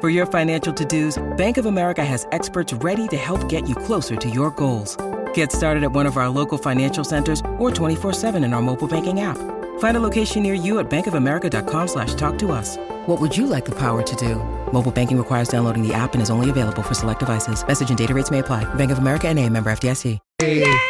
For your financial to-dos, Bank of America has experts ready to help get you closer to your goals. Get started at one of our local financial centers or 24-7 in our mobile banking app. Find a location near you at bankofamerica.com slash talk to us. What would you like the power to do? Mobile banking requires downloading the app and is only available for select devices. Message and data rates may apply. Bank of America and a member FDIC.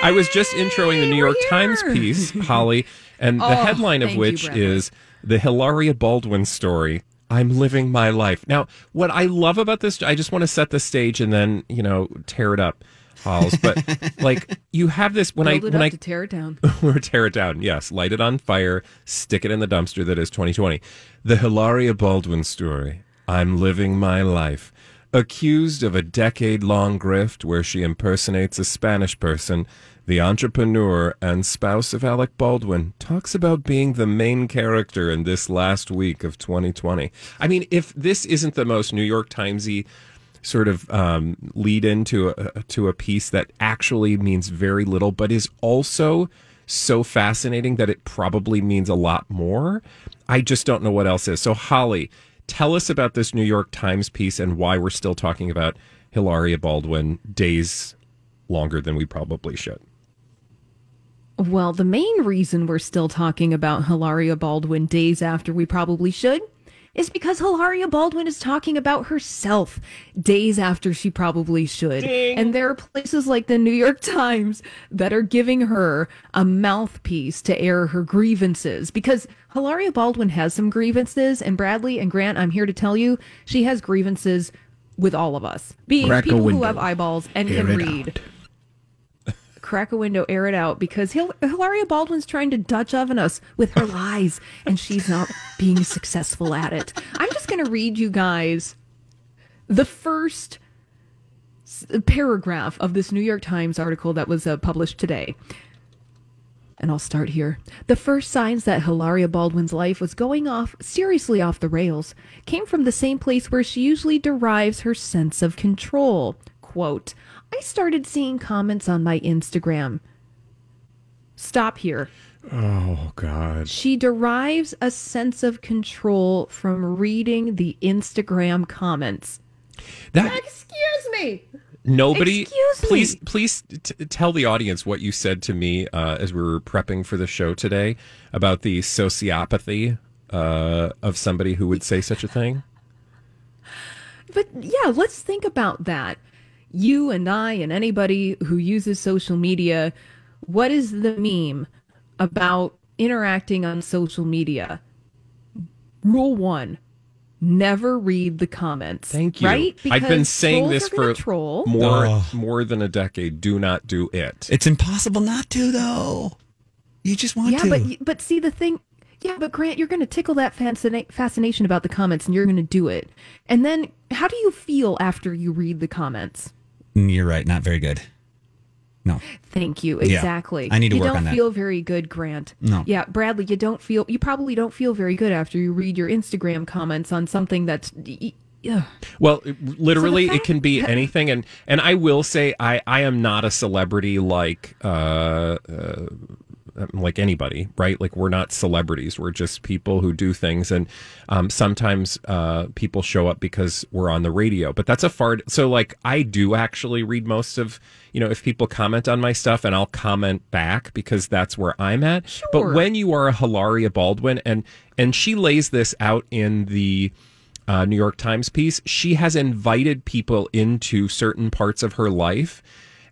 I was just introing the New York Times piece, Holly, and the Oh, headline of thank you, which is the Hilaria Baldwin story. I'm living my life. Now, what I love about this, I just want to set the stage and then, you know, tear it up, Halls. But like, you have this when Build I it when up I to tear it down. or tear it down. Yes, light it on fire, stick it in the dumpster that is 2020. The Hilaria Baldwin story. I'm living my life. Accused of a decade long grift where she impersonates a Spanish person, the entrepreneur and spouse of Alec Baldwin talks about being the main character in this last week of 2020. I mean, if this isn't the most New York Timesy sort of um, lead into a, to a piece that actually means very little, but is also so fascinating that it probably means a lot more. I just don't know what else is. So, Holly, tell us about this New York Times piece and why we're still talking about Hilaria Baldwin days longer than we probably should. Well, the main reason we're still talking about Hilaria Baldwin days after we probably should is because Hilaria Baldwin is talking about herself days after she probably should. And there are places like the New York Times that are giving her a mouthpiece to air her grievances because Hilaria Baldwin has some grievances and Bradley and Grant, I'm here to tell you, she has grievances with all of us. Being Crack people who have eyeballs and can read out. crack a window, air it out because Hil- Hilaria Baldwin's trying to Dutch oven us with her lies and she's not being successful at it. I'm just going to read you guys the first paragraph of this New York Times article that was uh, published today. And I'll start here. The first signs that Hilaria Baldwin's life was going off seriously off the rails came from the same place where she usually derives her sense of control. Quote, I started seeing comments on my Instagram. Stop here. Oh, God. She derives a sense of control from reading the Instagram comments. That Excuse me. Nobody, Excuse me. please, please t- tell the audience what you said to me uh, as we were prepping for the show today about the sociopathy uh, of somebody who would say such a thing. But yeah, let's think about that. You and I and anybody who uses social media, what is the meme about interacting on social media? Rule one never read the comments. Thank you. Right? I've been saying this for troll. more Ugh. more than a decade. Do not do it. It's impossible not to, though. You just want yeah, to. Yeah, but but see the thing. Yeah, but Grant, you're going to tickle that fascina- fascination about the comments, and you're going to do it. And then, how do you feel after you read the comments? Mm, You're right. Not very good. No. Thank you. Yeah, Exactly. I need to you work don't feel very good, Grant. No. Yeah, Bradley, you don't feel. You probably don't feel very good after you read your Instagram comments on something that's. y- y- Well, it- literally, So the it can be anything, and and I will say, I I am not a celebrity like uh, uh like anybody, right? Like we're not celebrities; we're just people who do things, and um, sometimes uh, people show up because we're on the radio. But that's a far. So, like, I do actually read most of, you know, if people comment on my stuff, and I'll comment back because that's where I'm at. But when you are a Hilaria Baldwin, and and she lays this out in the uh, New York Times piece, she has invited people into certain parts of her life.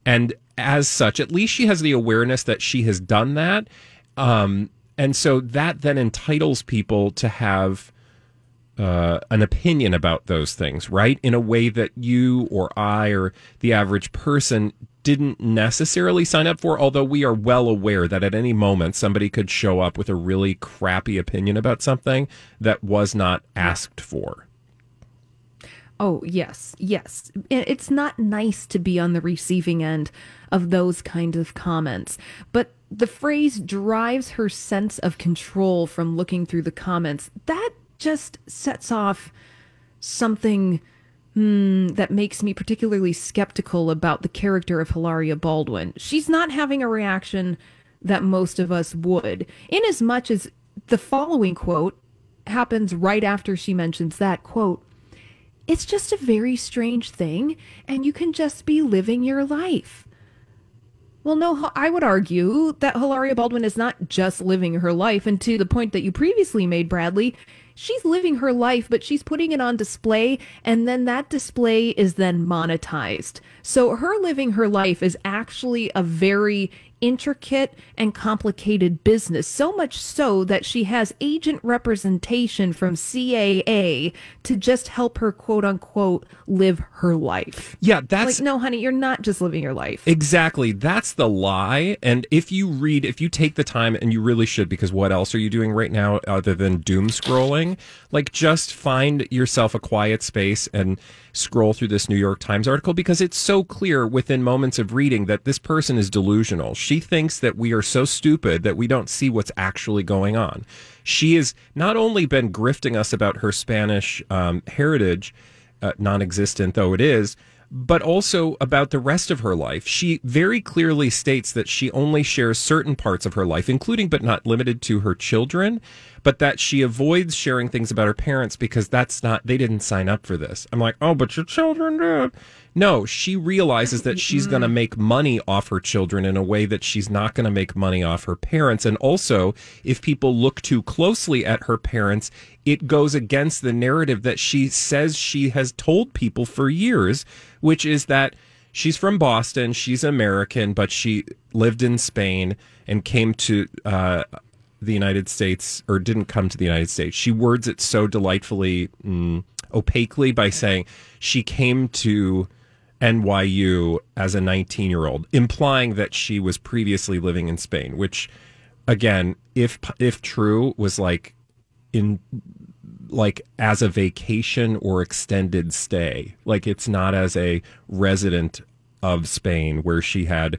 And as such, at least she has the awareness that she has done that. Um, and so that then entitles people to have uh, an opinion about those things, right? In a way that you or I or the average person didn't necessarily sign up for, although we are well aware that at any moment somebody could show up with a really crappy opinion about something that was not asked for. Oh, yes, yes. It's not nice to be on the receiving end of those kind of comments. But the phrase drives her sense of control from looking through the comments. That just sets off something hmm, that makes me particularly skeptical about the character of Hilaria Baldwin. She's not having a reaction that most of us would, in as much as the following quote happens right after she mentions that quote it's just a very strange thing, and you can just be living your life. Well, no, I would argue that Hilaria Baldwin is not just living her life. And to the point that you previously made, Bradley, she's living her life, but she's putting it on display, and then that display is then monetized. So her living her life is actually a very intricate and complicated business, so much so that she has agent representation from CAA to just help her quote unquote live her life. Yeah, that's Like, no, honey, you're not just living your life. Exactly. That's the lie. And if you read, if you take the time, and you really should, because what else are you doing right now other than doom scrolling? Like, just find yourself a quiet space and scroll through this New York Times article because it's so clear within moments of reading that this person is delusional. She thinks that we are so stupid that we don't see what's actually going on. She has not only been grifting us about her Spanish um, heritage, uh, non existent though it is, but also about the rest of her life. She very clearly states that she only shares certain parts of her life, including but not limited to her children, but that she avoids sharing things about her parents because that's not, they didn't sign up for this. I'm like, oh, but your children did. No, she realizes that she's going to make money off her children in a way that she's not going to make money off her parents. And also, if people look too closely at her parents, it goes against the narrative that she says she has told people for years, which is that she's from Boston, she's American, but she lived in Spain and came to uh, the United States, or didn't come to the United States. She words it so delightfully, mm, opaquely by saying she came to NYU as a 19 year old, implying that she was previously living in Spain, which, again, if if true, was like in like as a vacation or extended stay. Like it's not as a resident of Spain where she had,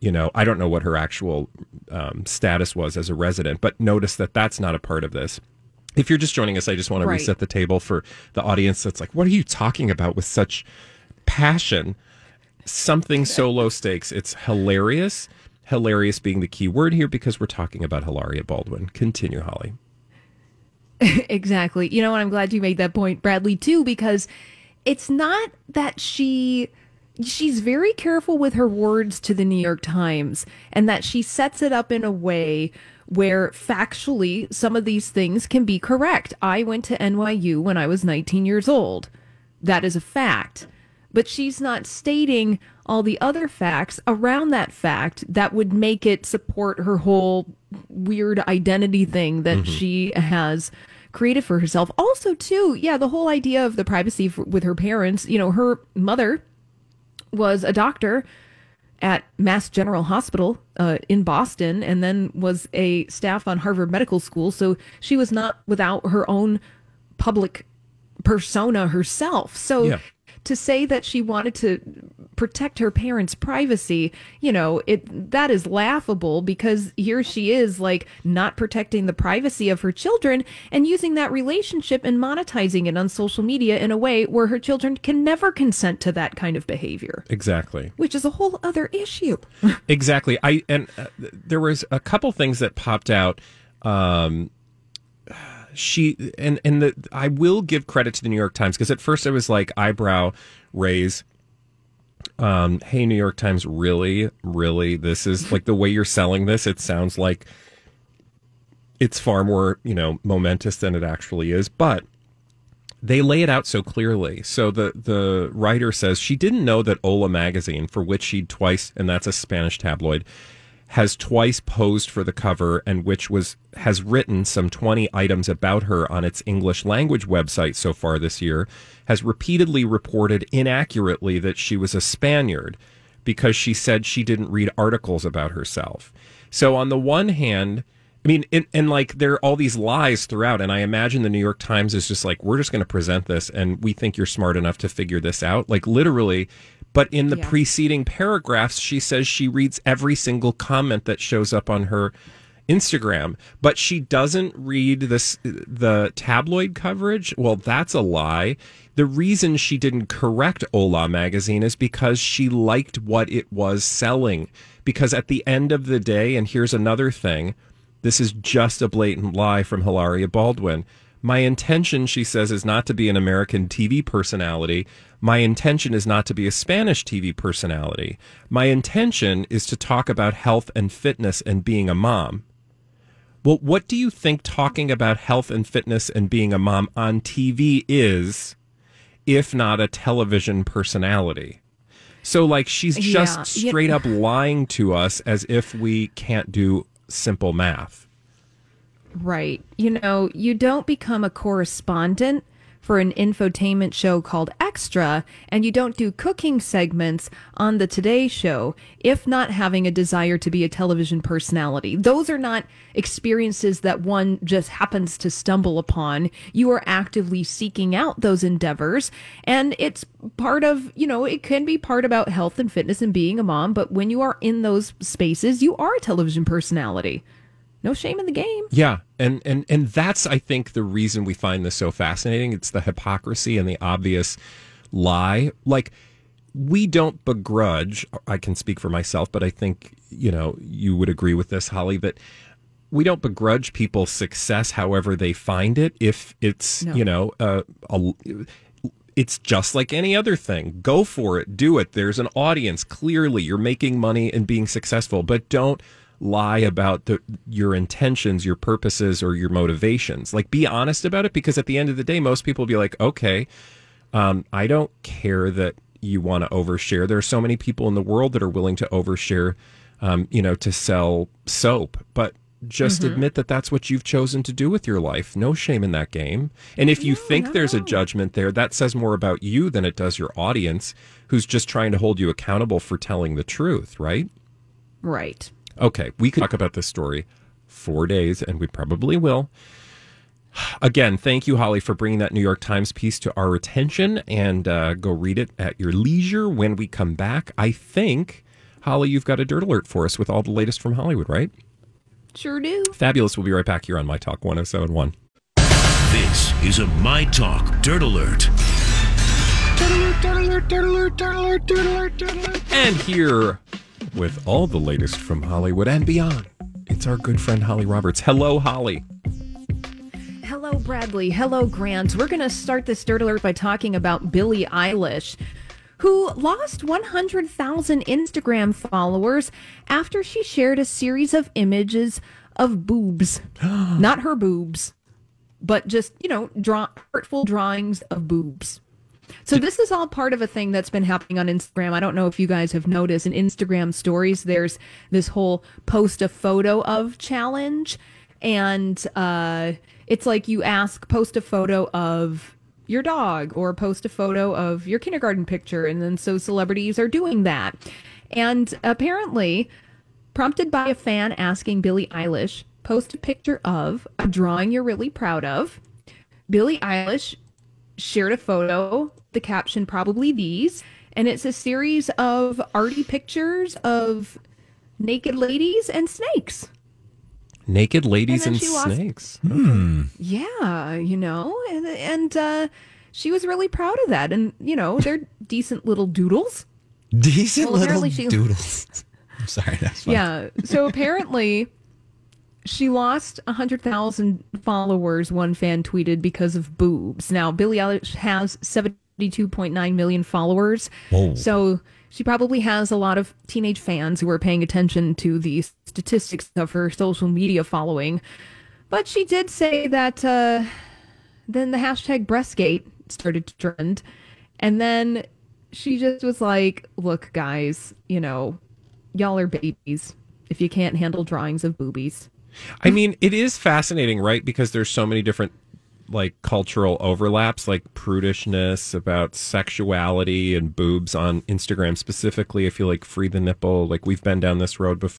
you know, I don't know what her actual um, status was as a resident, but notice that that's not a part of this. If you're just joining us, I just want to Right. reset the table for the audience that's like, what are you talking about with such passion? Something so low stakes. It's hilarious. Hilarious being the key word here because we're talking about Hilaria Baldwin. Continue, Holly. exactly. You know, and I'm glad you made that point, Bradley, too, because it's not that she she's very careful with her words to the New York Times and that she sets it up in a way where factually some of these things can be correct. I went to NYU when I was 19 years old. That is a fact. But she's not stating all the other facts around that fact that would make it support her whole weird identity thing that she has created for herself. Also, too, yeah, the whole idea of the privacy f with her parents, you know, her mother was a doctor at Mass General Hospital uh, in Boston and then was a staff on Harvard Medical School. So she was not without her own public persona herself. So Yeah. To say that she wanted to protect her parents' privacy, you know, it that is laughable because here she is like not protecting the privacy of her children and using that relationship and monetizing it on social media in a way where her children can never consent to that kind of behavior, Exactly. which is a whole other issue. Exactly. I and uh, there was a couple things that popped out. Um, she and and the I will give credit to the New York Times because at first I was like eyebrow raise. Um, hey, New York Times, really, really, this is like the way you're selling this. It sounds like it's far more you know momentous than it actually is, but they lay it out so clearly. So the the writer says she didn't know that Hola magazine, for which she'd twice, and that's a Spanish tabloid, has twice posed for the cover, and which was has written some twenty items about her on its English language website so far this year, has repeatedly reported inaccurately that she was a Spaniard because she said she didn't read articles about herself. So on the one hand, I mean, and, and like there are all these lies throughout, and I imagine the New York Times is just like, we're just going to present this, and we think you're smart enough to figure this out, like literally. But in the Yeah. preceding paragraphs, she says she reads every single comment that shows up on her Instagram, but she doesn't read this the tabloid coverage. Well, that's a lie. The reason she didn't correct Hola magazine is because she liked what it was selling. Because at the end of the day, and here's another thing, this is just a blatant lie from Hilaria Baldwin. My intention, she says, is not to be an American TV personality. My intention is not to be a Spanish TV personality. My intention is to talk about health and fitness and being a mom. Well, what do you think talking about health and fitness and being a mom on TV is, if not a television personality? So, like, she's just Yeah, yeah. straight up lying to us as if we can't do simple math. Right. You know, you don't become a correspondent for an infotainment show called Extra, and you don't do cooking segments on the Today Show if not having a desire to be a television personality. Those are not experiences that one just happens to stumble upon. You are actively seeking out those endeavors, and it's part of, you know, it can be part about health and fitness and being a mom, but when you are in those spaces, you are a television personality. No shame in the game. Yeah, and and and that's I think the reason we find this so fascinating. It's the hypocrisy and the obvious lie. Like we don't begrudge. I can speak for myself, but I think you know you would agree with this, Holly. That we don't begrudge people's success, however they find it. If it's No. you know uh, a it's just like any other thing. Go for it, do it. There's an audience. Clearly, you're making money and being successful, but don't lie about the, your intentions, your purposes, or your motivations. Like, be honest about it because at the end of the day, most people will be like, okay, um, I don't care that you want to overshare. There are so many people in the world that are willing to overshare, um, you know, to sell soap, but just admit that that's what you've chosen to do with your life. No shame in that game. And if you think there's a judgment there, that says more about you than it does your audience, who's just trying to hold you accountable for telling the truth, right? Right. Okay, we could talk about this story four days, and we probably will. Again, thank you, Holly, for bringing that New York Times piece to our attention, and uh, go read it at your leisure when we come back. I think, Holly, you've got a dirt alert for us with all the latest from Hollywood, right? Sure do. Fabulous. We'll be right back here on My Talk 1071. This is a My Talk Dirt Alert. And here with all the latest from Hollywood and beyond, it's our good friend Holly Roberts. Hello, Holly. Hello, Bradley. Hello, Grant. We're going to start this dirt alert by talking about Billie Eilish, who lost 100,000 Instagram followers after she shared a series of images of boobs. Not her boobs, but just, you know, draw artful drawings of boobs. So this is all part of a thing that's been happening on Instagram. I don't know if you guys have noticed in Instagram stories there's this whole post a photo of challenge and uh it's like you ask post a photo of your dog or post a photo of your kindergarten picture and then so celebrities are doing that. And apparently prompted by a fan asking Billie Eilish post a picture of a drawing you're really proud of. Billie Eilish shared a photo, the caption probably these, and it's a series of arty pictures of naked ladies and snakes. Naked ladies And and, then she lost- snakes. Yeah, you know, and and uh she was really proud of that and you know, they're decent little doodles. Decent Well, little she- doodles. I'm sorry, that's fine. Yeah. So apparently she lost 100,000 followers, one fan tweeted, because of boobs. Now, Billie Eilish has 72.9 million followers. Whoa. So she probably has a lot of teenage fans who are paying attention to the statistics of her social media following. But she did say that uh, then the hashtag breastgate started to trend. And then she just was like, look, guys, you know, y'all are babies if you can't handle drawings of boobies. I mean, it is fascinating, right? Because there's so many different like cultural overlaps, like prudishness about sexuality and boobs on Instagram specifically. I feel like free the nipple, like we've been down this road before.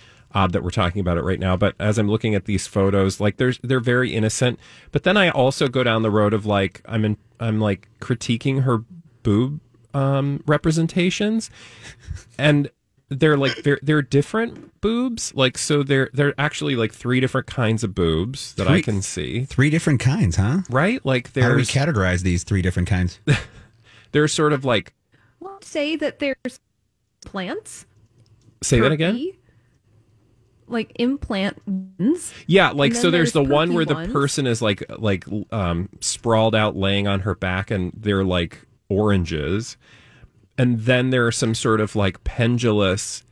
odd that we're talking about it right now but as i'm looking at these photos like there's they're very innocent. But then i also go down the road of like i'm in i'm like critiquing her boob um representations. And they're like they're they're different boobs. Like so they're they're actually like three different kinds of boobs that i can see. Three different kinds, huh? right? Like How do we categorize these three different kinds? they're sort of like Well, say that there's plants. say that perky, again Like implant ones. Yeah, like so there's, there's the one perky where the person is like like um sprawled out laying on her back and they're like oranges. And then there are some sort of like pendulous,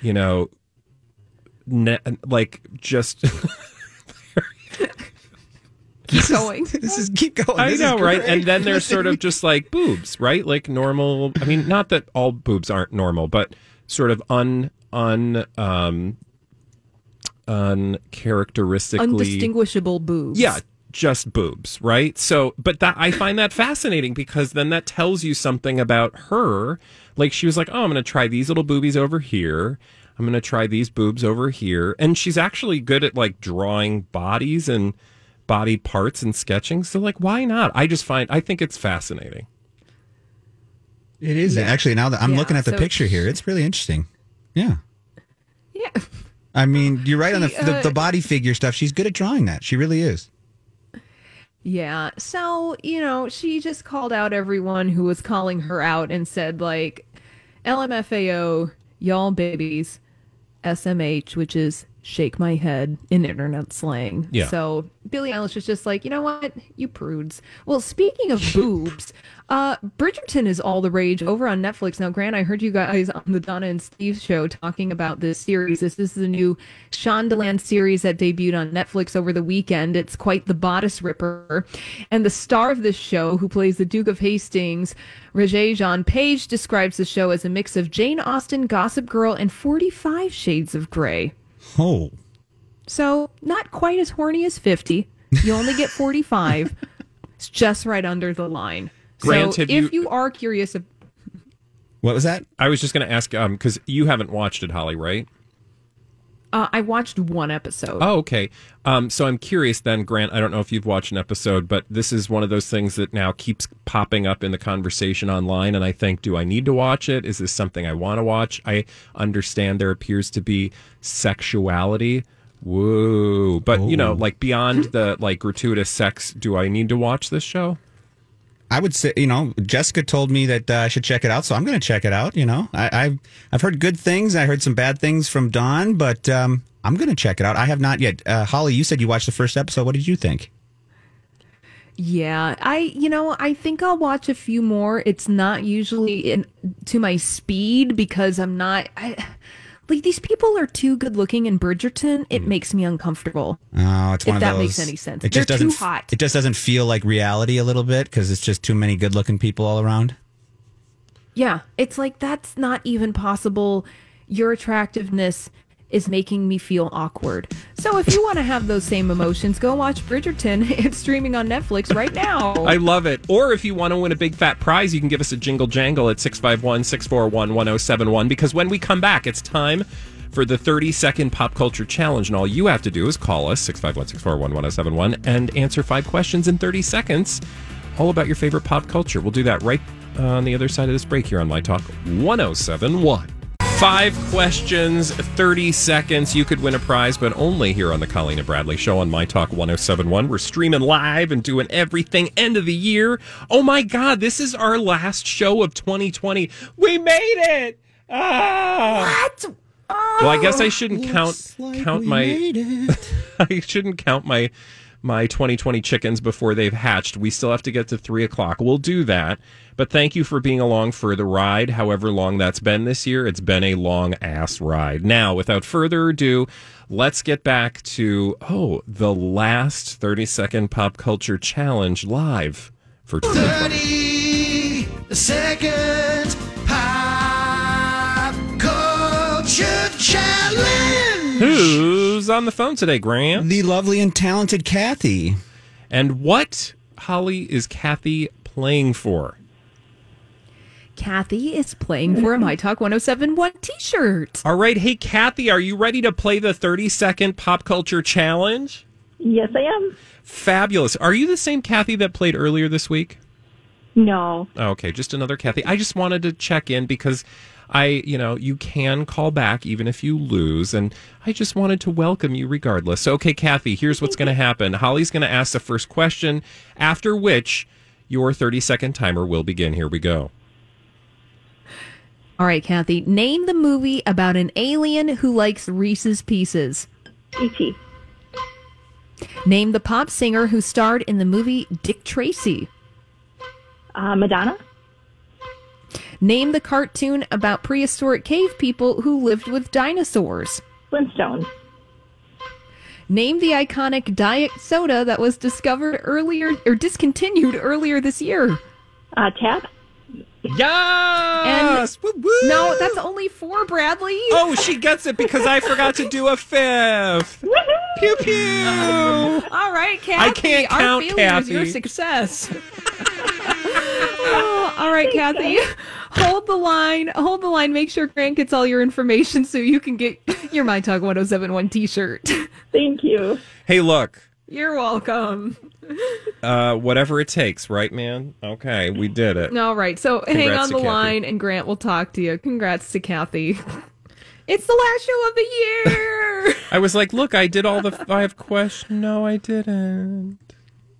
you know, ne- like just Keep going. this is keep going. I This is know, right? And then there's sort of just like boobs, right? Like normal. I mean, not that all boobs aren't normal, but sort of un un um uncharacteristically Undistinguishable boobs. Yeah, just boobs, right? So, but that I find that fascinating because then that tells you something about her. Like she was like, "Oh, I'm going to try these little boobies over here. I'm going to try these boobs over here." And she's actually good at like drawing bodies and body parts and sketching. So like, why not? I just find I think it's fascinating. It is actually now that I'm Yeah, looking at the so- picture here, it's really interesting. Yeah. Yeah. I mean, you're right on the, She, the uh, the body figure stuff. She's good at drawing that. She really is. Yeah. So, you know, she just called out everyone who was calling her out and said, like, LMFAO, y'all babies, SMH, which is shake my head in internet slang. Yeah. So Billie Eilish is just like, you know what? You prudes. Well, speaking of boobs, uh, Bridgerton is all the rage over on Netflix. Now, Grant, I heard you guys on the Donna and Steve show talking about this series. This is the new Shondaland series that debuted on Netflix over the weekend. It's quite the bodice ripper. And the star of this show, who plays the Duke of Hastings, Regé Jean Page, describes the show as a mix of Jane Austen, Gossip Girl, and 45 Shades of Grey. Oh, So, not quite as horny as 50. You only get 45. it's just right under the line. Grant, so, if you- you are curious, of, what was that? I was just going to ask um cuz you haven't watched it, Holly, right? Uh, I watched one episode. Oh, okay. Um, so I'm curious then, Grant. I don't know if you've watched an episode, but this is one of those things that now keeps popping up in the conversation online. And I think, do I need to watch it? Is this something I want to watch? I understand there appears to be sexuality. Woo. But, you know, like beyond the like gratuitous sex, do I need to watch this show? I would say, you know, Jessica told me that uh, I should check it out, so I'm going to check it out. You know, I, I've I've heard good things. I heard some bad things from Dawn, but um, I'm going to check it out. I have not yet. Uh, Holly, you said you watched the first episode. What did you think? Yeah, I you know I think I'll watch a few more. It's not usually in to my speed because I'm not. I, like these people are too good looking in Bridgerton. It hmm. makes me uncomfortable. Oh, it's If of that those. makes any sense. It just They're doesn't. too hot. It just doesn't feel like reality a little bit because it's just too many good-looking people all around. Yeah, it's like that's not even possible. Your attractiveness is making me feel awkward. So if you want to have those same emotions, go watch Bridgerton. It's streaming on Netflix right now. I love it. Or if you want to win a big fat prize, you can give us a jingle jangle at 651 641 1071 because when we come back, it's time for the 30 second pop culture challenge. And all you have to do is call us 651 641 1071 and answer five questions in 30 seconds, all about your favorite pop culture. We'll do that right on the other side of this break here on My Talk 1071. Five questions, 30 seconds. You could win a prize, but only here on the Colleen and Bradley Show on My Talk 1071. We're streaming live and doing everything end of the year. Oh my God, this is our last show of 2020. We made it! Ah! What? well, I guess I shouldn't count like count my. I shouldn't count my my 2020 chickens before they've hatched. We still have to get to three o'clock. We'll do that. But thank you for being along for the ride, however long that's been this year. It's been a long ass ride. Now, without further ado, let's get back to oh, the last 30 second pop culture challenge live for 2020. 30 second pop culture challenge. Who's on the phone today, Grant? The lovely and talented Kathy. And what, Holly, is Kathy playing for? Kathy is playing for a My Talk 1071 t shirt. All right. Hey, Kathy, are you ready to play the 30 second pop culture challenge? Yes, I am. Fabulous. Are you the same Kathy that played earlier this week? No. Oh, Okay, just another Kathy. I just wanted to check in because I, you know, you can call back even if you lose, and I just wanted to welcome you regardless. So, okay, Kathy, here's what's going to happen. Holly's going to ask the first question, after which your 30 second timer will begin. Here we go. All right, Kathy, name the movie about an alien who likes Reese's Pieces. E.T. Name the pop singer who starred in the movie Dick Tracy. Uh, Madonna. Name the cartoon about prehistoric cave people who lived with dinosaurs. Flintstones. Name the iconic diet soda that was discovered earlier or discontinued earlier this year. Uh, Tab. Yes! Woo, woo! No, that's only four, Bradley. Oh, she gets it because I forgot to do a fifth. Pew pew. All right, Kathy. I can't Our count, failure is your success. Oh, all right, Kathy. Hold the line. Hold the line. Make sure Grant gets all your information so you can get your My Talk 1071 t shirt. Thank you. Hey, look. You're welcome. Uh, whatever it takes, right, man? Okay, we did it. All right. So hang on the Kathy. line and Grant will talk to you. Congrats to Kathy. It's the last show of the year. I was like, look, I did all the five questions. No, I didn't.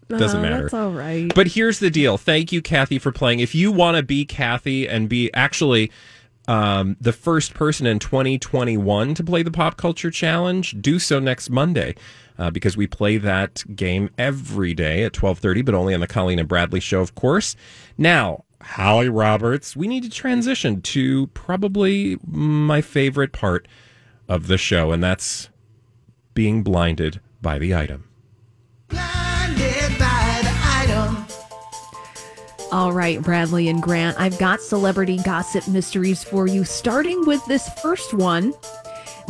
Doesn't Oh, matter. That's all right. But here's the deal. Thank you, Kathy, for playing. If you want to be Kathy and be actually um, the first person in 2021 to play the Pop Culture Challenge, do so next Monday. Uh, because we play that game every day at 12:30, but only on the Colleen and Bradley show, of course. Now, Holly Roberts, we need to transition to probably my favorite part of the show, and that's being blinded by the item. Blinded by the item. All right, Bradley and Grant, I've got celebrity gossip mysteries for you, starting with this first one.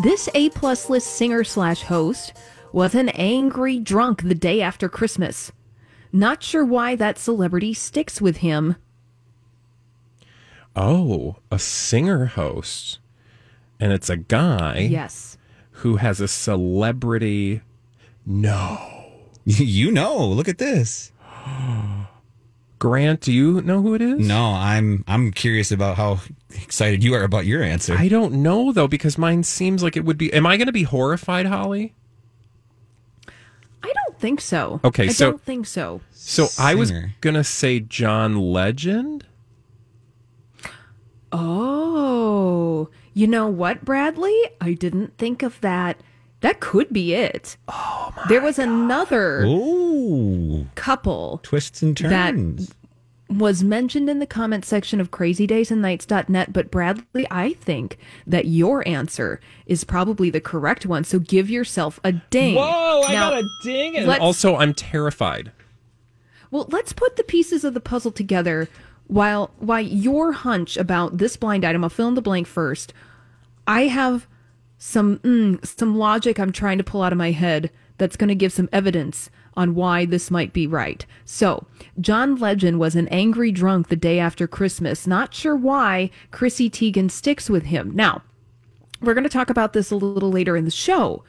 This A plus list singer slash host was an angry drunk the day after Christmas. Not sure why that celebrity sticks with him. Oh, a singer host. And it's a guy Yes. who has a celebrity. No. You know, look at this. Grant, do you know who it is? No, I'm I'm curious about how excited you are about your answer. I don't know, though, because mine seems like it would be. Am I going to be horrified, Holly? I don't think so. Okay, I so- don't think so. So I was Singer. going to say John Legend. Oh, you know what, Bradley? I didn't think of that. That could be it. Oh my There was another Ooh, couple twists and That- turns. Was mentioned in the comment section of crazydaysandnights.net, but Bradley, I think that your answer is probably the correct one. So give yourself a ding. Whoa, I Now, got a ding. And also, I'm terrified. Well, let's put the pieces of the puzzle together. While why your hunch about this blind item, I'll fill in the blank first. I have some mm, some logic I'm trying to pull out of my head that's going to give some evidence on why this might be right. So, John Legend was an angry drunk the day after Christmas. Not sure why Chrissy Teigen sticks with him. Now, we're going to talk about this a little later in the show.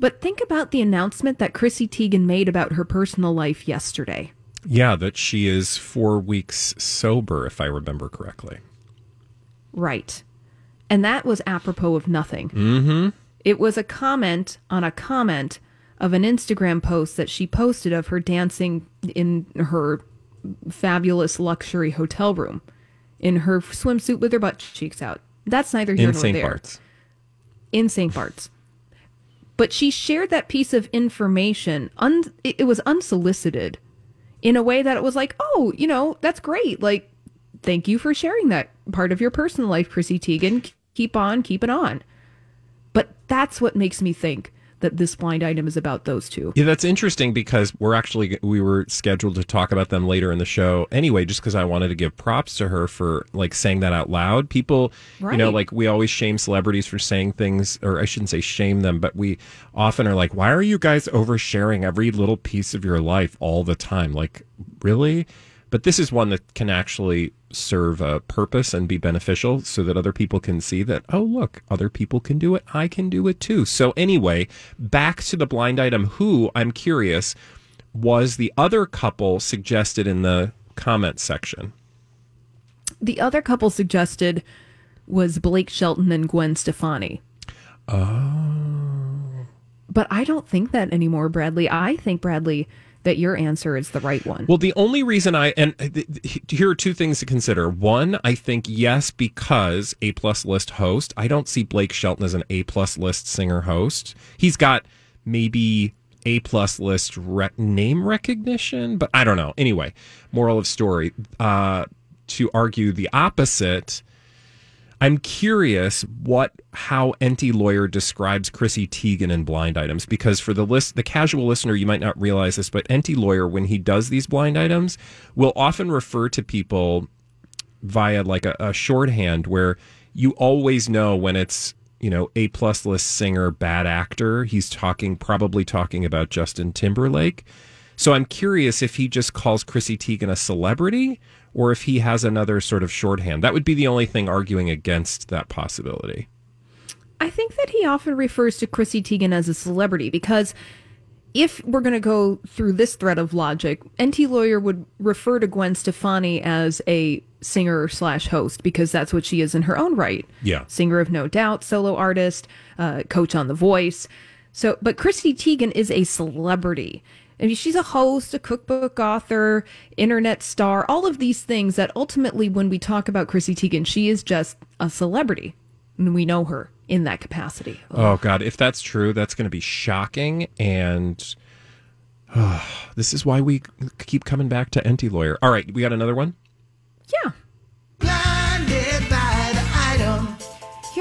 But think about the announcement that Chrissy Teigen made about her personal life yesterday. Yeah, that she is four weeks sober, if I remember correctly. Right. And that was apropos of nothing. Mm-hmm. It was a comment on a comment of an Instagram post that she posted of her dancing in her fabulous luxury hotel room in her swimsuit with her butt cheeks out. That's neither here In nor St. there. Bart's. In St. Bart's. But she shared that piece of information. Un- it, it was unsolicited in a way that it was like, oh, you know, that's great. Like, thank you for sharing that part of your personal life, Chrissy Teigen. Keep on, keep it on. But that's what makes me think that this blind item is about those two. Yeah, that's interesting because we're actually we were scheduled to talk about them later in the show anyway. Just because I wanted to give props to her for like saying that out loud. People, you know, like we always shame celebrities for saying things, or I shouldn't say shame them, but we often are like, "Why are you guys oversharing every little piece of your life all the time?" Like, really? But this is one that can actually serve a purpose and be beneficial so that other people can see that, oh, look, other people can do it. I can do it too. So, anyway, back to the blind item. Who, I'm curious, was the other couple suggested in the comment section? The other couple suggested was Blake Shelton and Gwen Stefani. Oh. But I don't think that anymore, Bradley. I think, Bradley, that your answer is the right one. Well, the only reason I and here are two things to consider. One, I think yes because A plus list host. I don't see Blake Shelton as an A plus list singer host. He's got maybe A plus list name recognition, but I don't know. Anyway, moral of story: uh, to argue the opposite. I'm curious what how Enty Lawyer describes Chrissy Teigen in blind items because for the list the casual listener you might not realize this but Enty Lawyer when he does these blind items will often refer to people via like a, a shorthand where you always know when it's you know a plus list singer bad actor he's talking probably talking about Justin Timberlake. So I'm curious if he just calls Chrissy Teigen a celebrity or if he has another sort of shorthand. That would be the only thing arguing against that possibility. I think that he often refers to Chrissy Teigen as a celebrity because if we're going to go through this thread of logic, Enty Lawyer would refer to Gwen Stefani as a singer slash host because that's what she is in her own right. Yeah. Singer of No Doubt, solo artist, uh, coach on The Voice. So, but Chrissy Teigen is a celebrity. I mean, she's a host, a cookbook author, internet star, all of these things that ultimately, when we talk about Chrissy Teigen, she is just a celebrity. And we know her in that capacity. Oh God, if that's true, that's going to be shocking. And oh, this is why we keep coming back to Enty Lawyer. All right, we got another one. Yeah.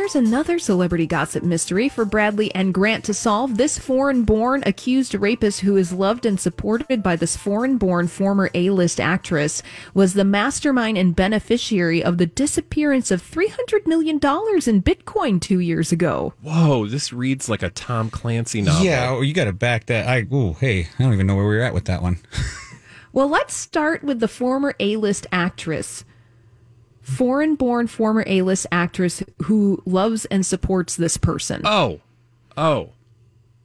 Here's another celebrity gossip mystery for Bradley and Grant to solve. This foreign born accused rapist, who is loved and supported by this foreign born former A list actress, was the mastermind and beneficiary of the disappearance of $300 million in Bitcoin two years ago. Whoa, this reads like a Tom Clancy novel. Yeah, oh, you got to back that. I oh hey, I don't even know where we're at with that one. Well, let's start with the former A list actress. Foreign born former A list actress who loves and supports this person. Oh, oh,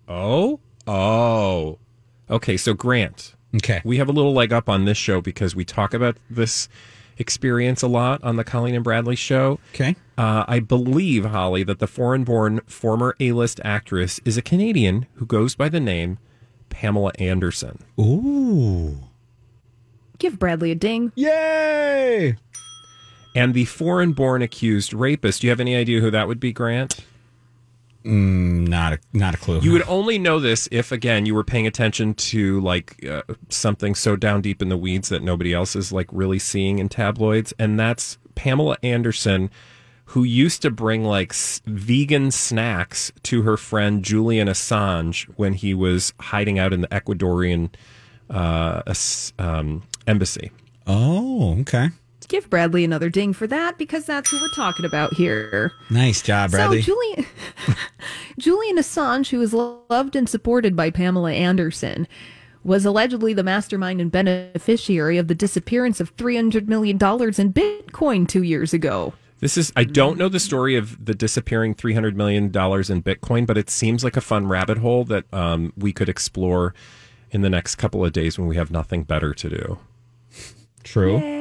oh, oh. Okay, so Grant. Okay. We have a little leg up on this show because we talk about this experience a lot on the Colleen and Bradley show. Okay. Uh, I believe, Holly, that the foreign born former A list actress is a Canadian who goes by the name Pamela Anderson. Ooh. Give Bradley a ding. Yay! And the foreign born accused rapist, do you have any idea who that would be, Grant? Mm, not a not a clue. You would only know this if, again, you were paying attention to like uh, something so down deep in the weeds that nobody else is like really seeing in tabloids, and that's Pamela Anderson, who used to bring like s- vegan snacks to her friend Julian Assange when he was hiding out in the Ecuadorian uh, um, embassy. Oh, okay. Give Bradley another ding for that because that's who we're talking about here. Nice job, Bradley. So Julian Julian Assange, who is loved and supported by Pamela Anderson, was allegedly the mastermind and beneficiary of the disappearance of $300 million in Bitcoin two years ago. This is, I don't know the story of the disappearing $300 million in Bitcoin, but it seems like a fun rabbit hole that um, we could explore in the next couple of days when we have nothing better to do. True. Yay.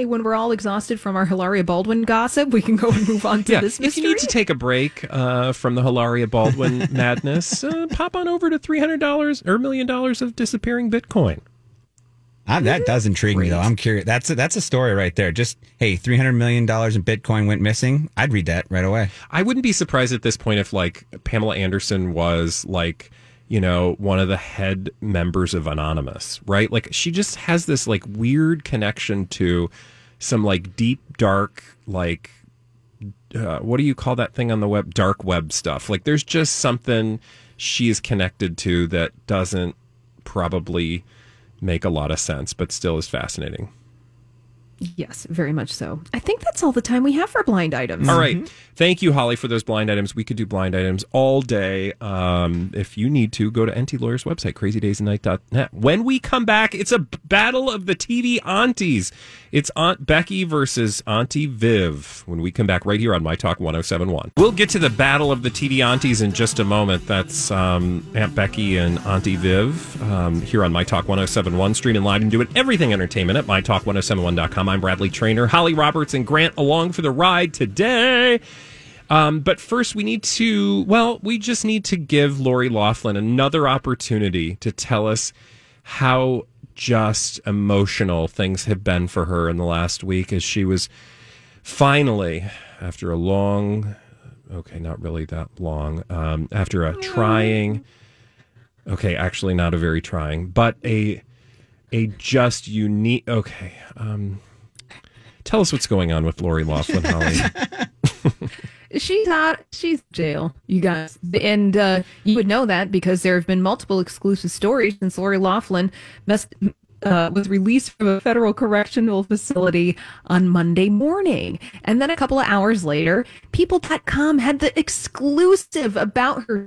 Yay! When we're all exhausted from our Hilaria Baldwin gossip, we can go and move on to Yeah, this if you need to take a break uh, from the Hilaria Baldwin madness, uh, pop on over to three hundred dollars or a million dollars of disappearing Bitcoin. I, that does intrigue me though. I'm curious. That's a, that's a story right there. Just hey, three hundred million dollars in Bitcoin went missing. I'd read that right away. I wouldn't be surprised at this point if like Pamela Anderson was like you know one of the head members of Anonymous, right? Like she just has this like weird connection to some like deep dark like uh, what do you call that thing on the web? Dark web stuff. Like there's just something she is connected to that doesn't probably make a lot of sense but still is fascinating Yes, very much so. I think that's all the time we have for blind items. All right. Thank you, Holly, for those blind items. We could do blind items all day. Um, if you need to, go to Enty Lawyer's website, crazydaysandnight.net. When we come back, it's a battle of the TV aunties. It's Aunt Becky versus Auntie Viv. When we come back right here on My Talk 1071. We'll get to the battle of the TV aunties in just a moment. That's um, Aunt Becky and Auntie Viv um, here on My Talk 1071. Streaming live and doing everything entertainment at MyTalk1071.com. I'm Bradley Traynor, Holly Roberts, and Grant along for the ride today. Um, but first, we need to, well, we just need to give Lori Loughlin another opportunity to tell us how just emotional things have been for her in the last week as she was finally, after a long, okay, not really that long, um, after a trying, okay, actually not a very trying, but a, a just unique, okay, um, tell us what's going on with Lori Loughlin, Holly. She's not. She's jail, you guys, and uh, you would know that because there have been multiple exclusive stories since Lori Loughlin messed, uh, was released from a federal correctional facility on Monday morning, and then a couple of hours later, People.com had the exclusive about her.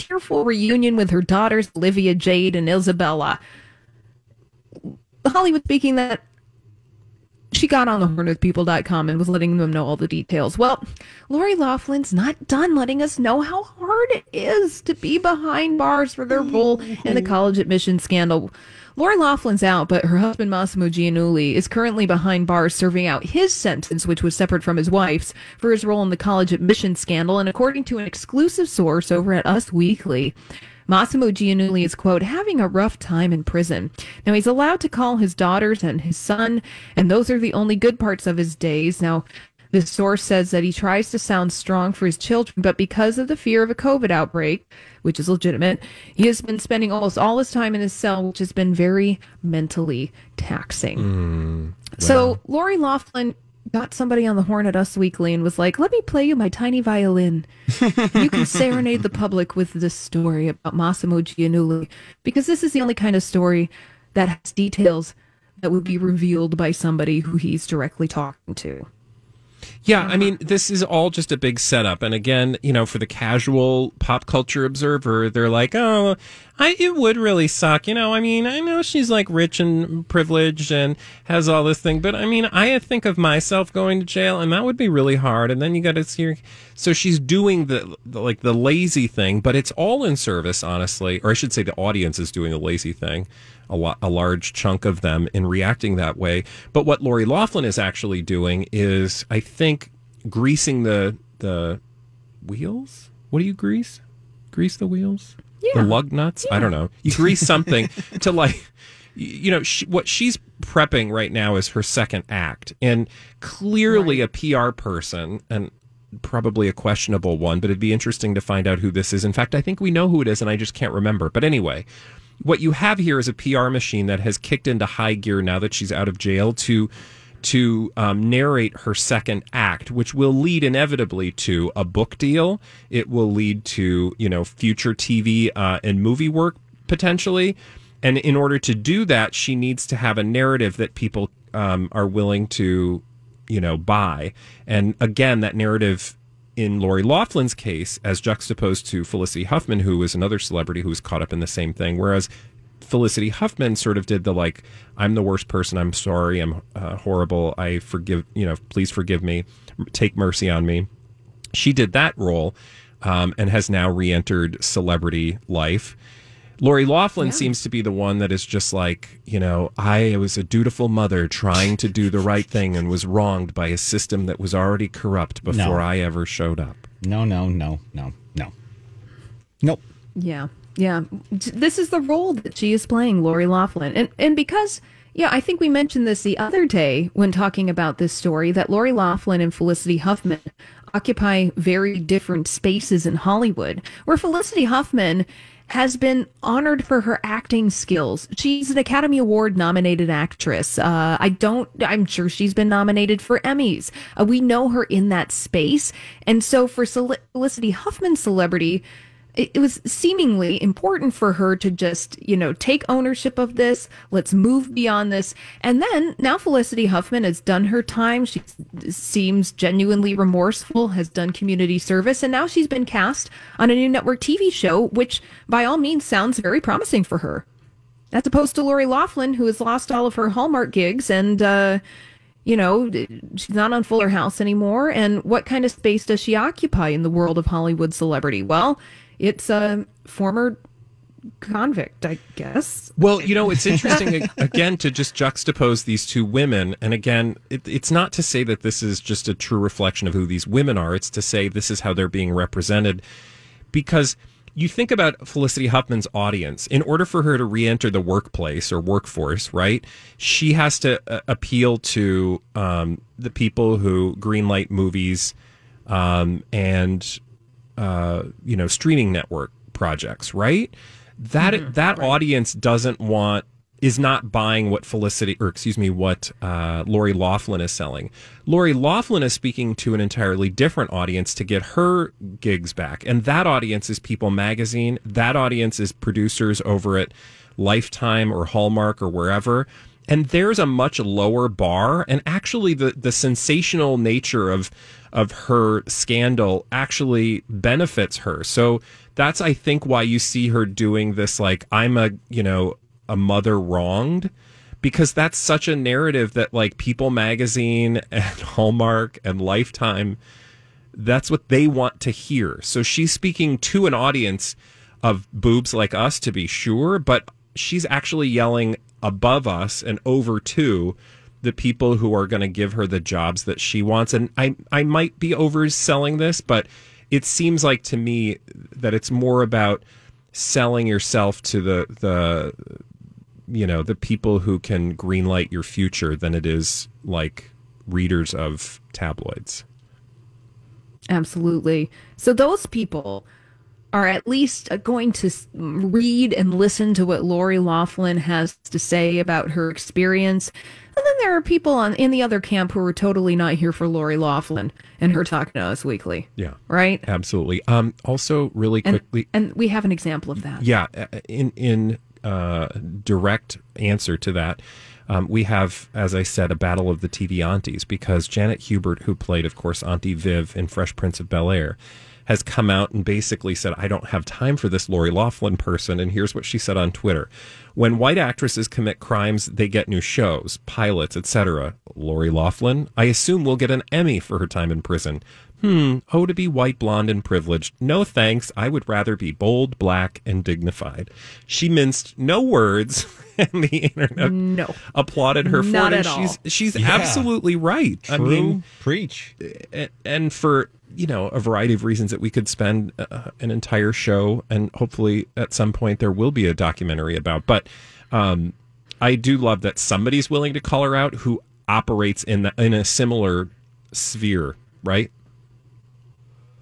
Tearful reunion with her daughters Olivia Jade and Isabella. Hollywood speaking that she got on the horn with people.com and was letting them know all the details. Well, Lori Loughlin's not done letting us know how hard it is to be behind bars for their role in the college admission scandal. Lori Loughlin's out, but her husband Mossimo Giannulli is currently behind bars serving out his sentence, which was separate from his wife's, for his role in the college admission scandal. And according to an exclusive source over at Us Weekly, Mossimo Giannulli is, quote, having a rough time in prison. Now, he's allowed to call his daughters and his son, and those are the only good parts of his days. Now, the source says that he tries to sound strong for his children, but because of the fear of a COVID outbreak, which is legitimate, he has been spending almost all his time in his cell, which has been very mentally taxing. Hmm, so, Lori Loughlin got somebody on the horn at Us Weekly and was like, let me play you my tiny violin. you can serenade the public with this story about Mossimo Giannulli, because this is the only kind of story that has details that would be revealed by somebody who he's directly talking to. Yeah, I mean, this is all just a big setup. And again, you know, for the casual pop culture observer, they're like, oh, I, it would really suck. You know, I mean, I know she's like rich and privileged and has all this thing, but I mean, I think of myself going to jail and that would be really hard. And then you got to see her. So she's doing the, the, like, the lazy thing, but it's all in service, honestly. Or I should say the audience is doing the lazy thing a, lo- a large chunk of them in reacting that way. But what Lori Loughlin is actually doing is, I think, greasing the the wheels. What do you grease? Grease the wheels? Yeah. The lug nuts? I don't know. You grease something to like. You know she, what she's prepping right now is her second act, and clearly a PR person and probably a questionable one. But it'd be interesting to find out who this is. In fact, I think we know who it is, and I just can't remember. But anyway, what you have here is a PR machine that has kicked into high gear now that she's out of jail to to um, narrate her second act, which will lead inevitably to a book deal. It will lead to you know future TV uh, and movie work potentially. And in order to do that, she needs to have a narrative that people um, are willing to you know, buy. And again, that narrative in Lori Loughlin's case, as juxtaposed to Felicity Huffman, who was another celebrity who was caught up in the same thing, whereas Felicity Huffman sort of did the like, I'm the worst person. I'm sorry. I'm uh, horrible. I forgive, you know, please forgive me. Take mercy on me. She did that role um, and has now re entered celebrity life. Lori Loughlin yeah. seems to be the one that is just like, you know, I was a dutiful mother trying to do the right thing and was wronged by a system that was already corrupt before no. I ever showed up. No, no, no, no, no. Nope. Yeah. Yeah. This is the role that she is playing, Lori Loughlin. And and because yeah, I think we mentioned this the other day when talking about this story that Lori Loughlin and Felicity Huffman occupy very different spaces in Hollywood. Where Felicity Huffman has been honored for her acting skills. She's an Academy Award nominated actress. Uh, I don't, I'm sure she's been nominated for Emmys. Uh, we know her in that space. And so for Felicity Huffman's celebrity, it, was seemingly important for her to just, you know, take ownership of this. Let's move beyond this. And then now Felicity Huffman has done her time. She seems genuinely remorseful, has done community service, and now she's been cast on a new network TV show, which by all means sounds very promising for her. As opposed to Lori Loughlin, who has lost all of her Hallmark gigs and, uh, you know, she's not on Fuller House anymore. And what kind of space does she occupy in the world of Hollywood celebrity? Well, it's a former convict, I guess. Well, you know, it's interesting again to just juxtapose these two women. And again, it, it's not to say that this is just a true reflection of who these women are. It's to say this is how they're being represented. Because you think about Felicity Huffman's audience, in order for her to re enter the workplace or workforce, right? She has to uh, appeal to um, the people who greenlight movies um, and uh, you know streaming network projects, right? That mm-hmm, that right. audience doesn't want is not buying what Felicity or excuse me what uh, Lori Loughlin is selling. Lori Loughlin is speaking to an entirely different audience to get her gigs back, and that audience is People Magazine. That audience is producers over at Lifetime or Hallmark or wherever and there's a much lower bar. And actually the the sensational nature of of her scandal actually benefits her. So that's i think why you see her doing this like i'm a you know a mother wronged. Because that's such a narrative that like people magazine and hallmark and lifetime that's what they want to hear. So she's speaking to an audience of boobs like us to be sure but she's actually yelling above us and over to the people who are going to give her the jobs that she wants. And I, I might be overselling this, but it seems like to me that it's more about selling yourself to the, the, you know, the people who can greenlight your future than it is like readers of tabloids. Absolutely. So those people are at least going to read and listen to what Lori Loughlin has to say about her experience. And then there are people on in the other camp who are totally not here for Lori Loughlin and her talk to us weekly. Yeah. Right? Absolutely. Um also really quickly and, and we have an example of that. Yeah, uh, in in uh direct answer to that. Um, we have, as I said, a battle of the TV aunties because Janet Hubert, who played, of course, Auntie Viv in Fresh Prince of Bel Air, has come out and basically said, I don't have time for this Lori Loughlin person. And here's what she said on Twitter. When white actresses commit crimes, they get new shows, pilots, etc. Lori Loughlin, I assume will get an Emmy for her time in prison. Hmm, oh, to be white, blonde, and privileged. No thanks. I would rather be bold, black, and dignified. She minced no words, and the internet no. applauded her Not for it. And she's she's yeah. absolutely right. True. I mean, preach. And for you know a variety of reasons that we could spend uh, an entire show, and hopefully at some point there will be a documentary about. But um, I do love that somebody's willing to call her out who operates in the, in a similar sphere, right?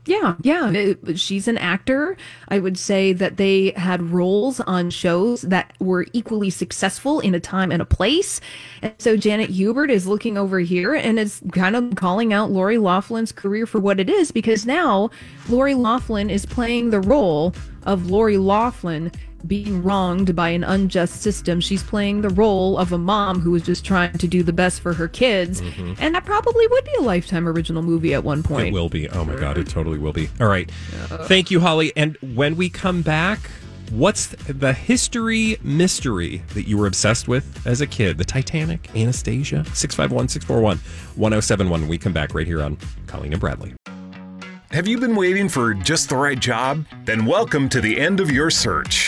Yeah, yeah. It, she's an actor. I would say that they had roles on shows that were equally successful in a time and a place. And so Janet Hubert is looking over here and is kind of calling out Lori Loughlin's career for what it is because now Lori Loughlin is playing the role of Lori Loughlin being wronged by an unjust system. She's playing the role of a mom who is just trying to do the best for her kids. Mm-hmm. And that probably would be a lifetime original movie at one point. It will be. Oh my God, it totally will be. All right. Thank you, Holly. And when we come back, what's the history mystery that you were obsessed with as a kid? The Titanic, Anastasia, 651 641 1071. We come back right here on Colleen and Bradley. Have you been waiting for just the right job? Then welcome to the end of your search.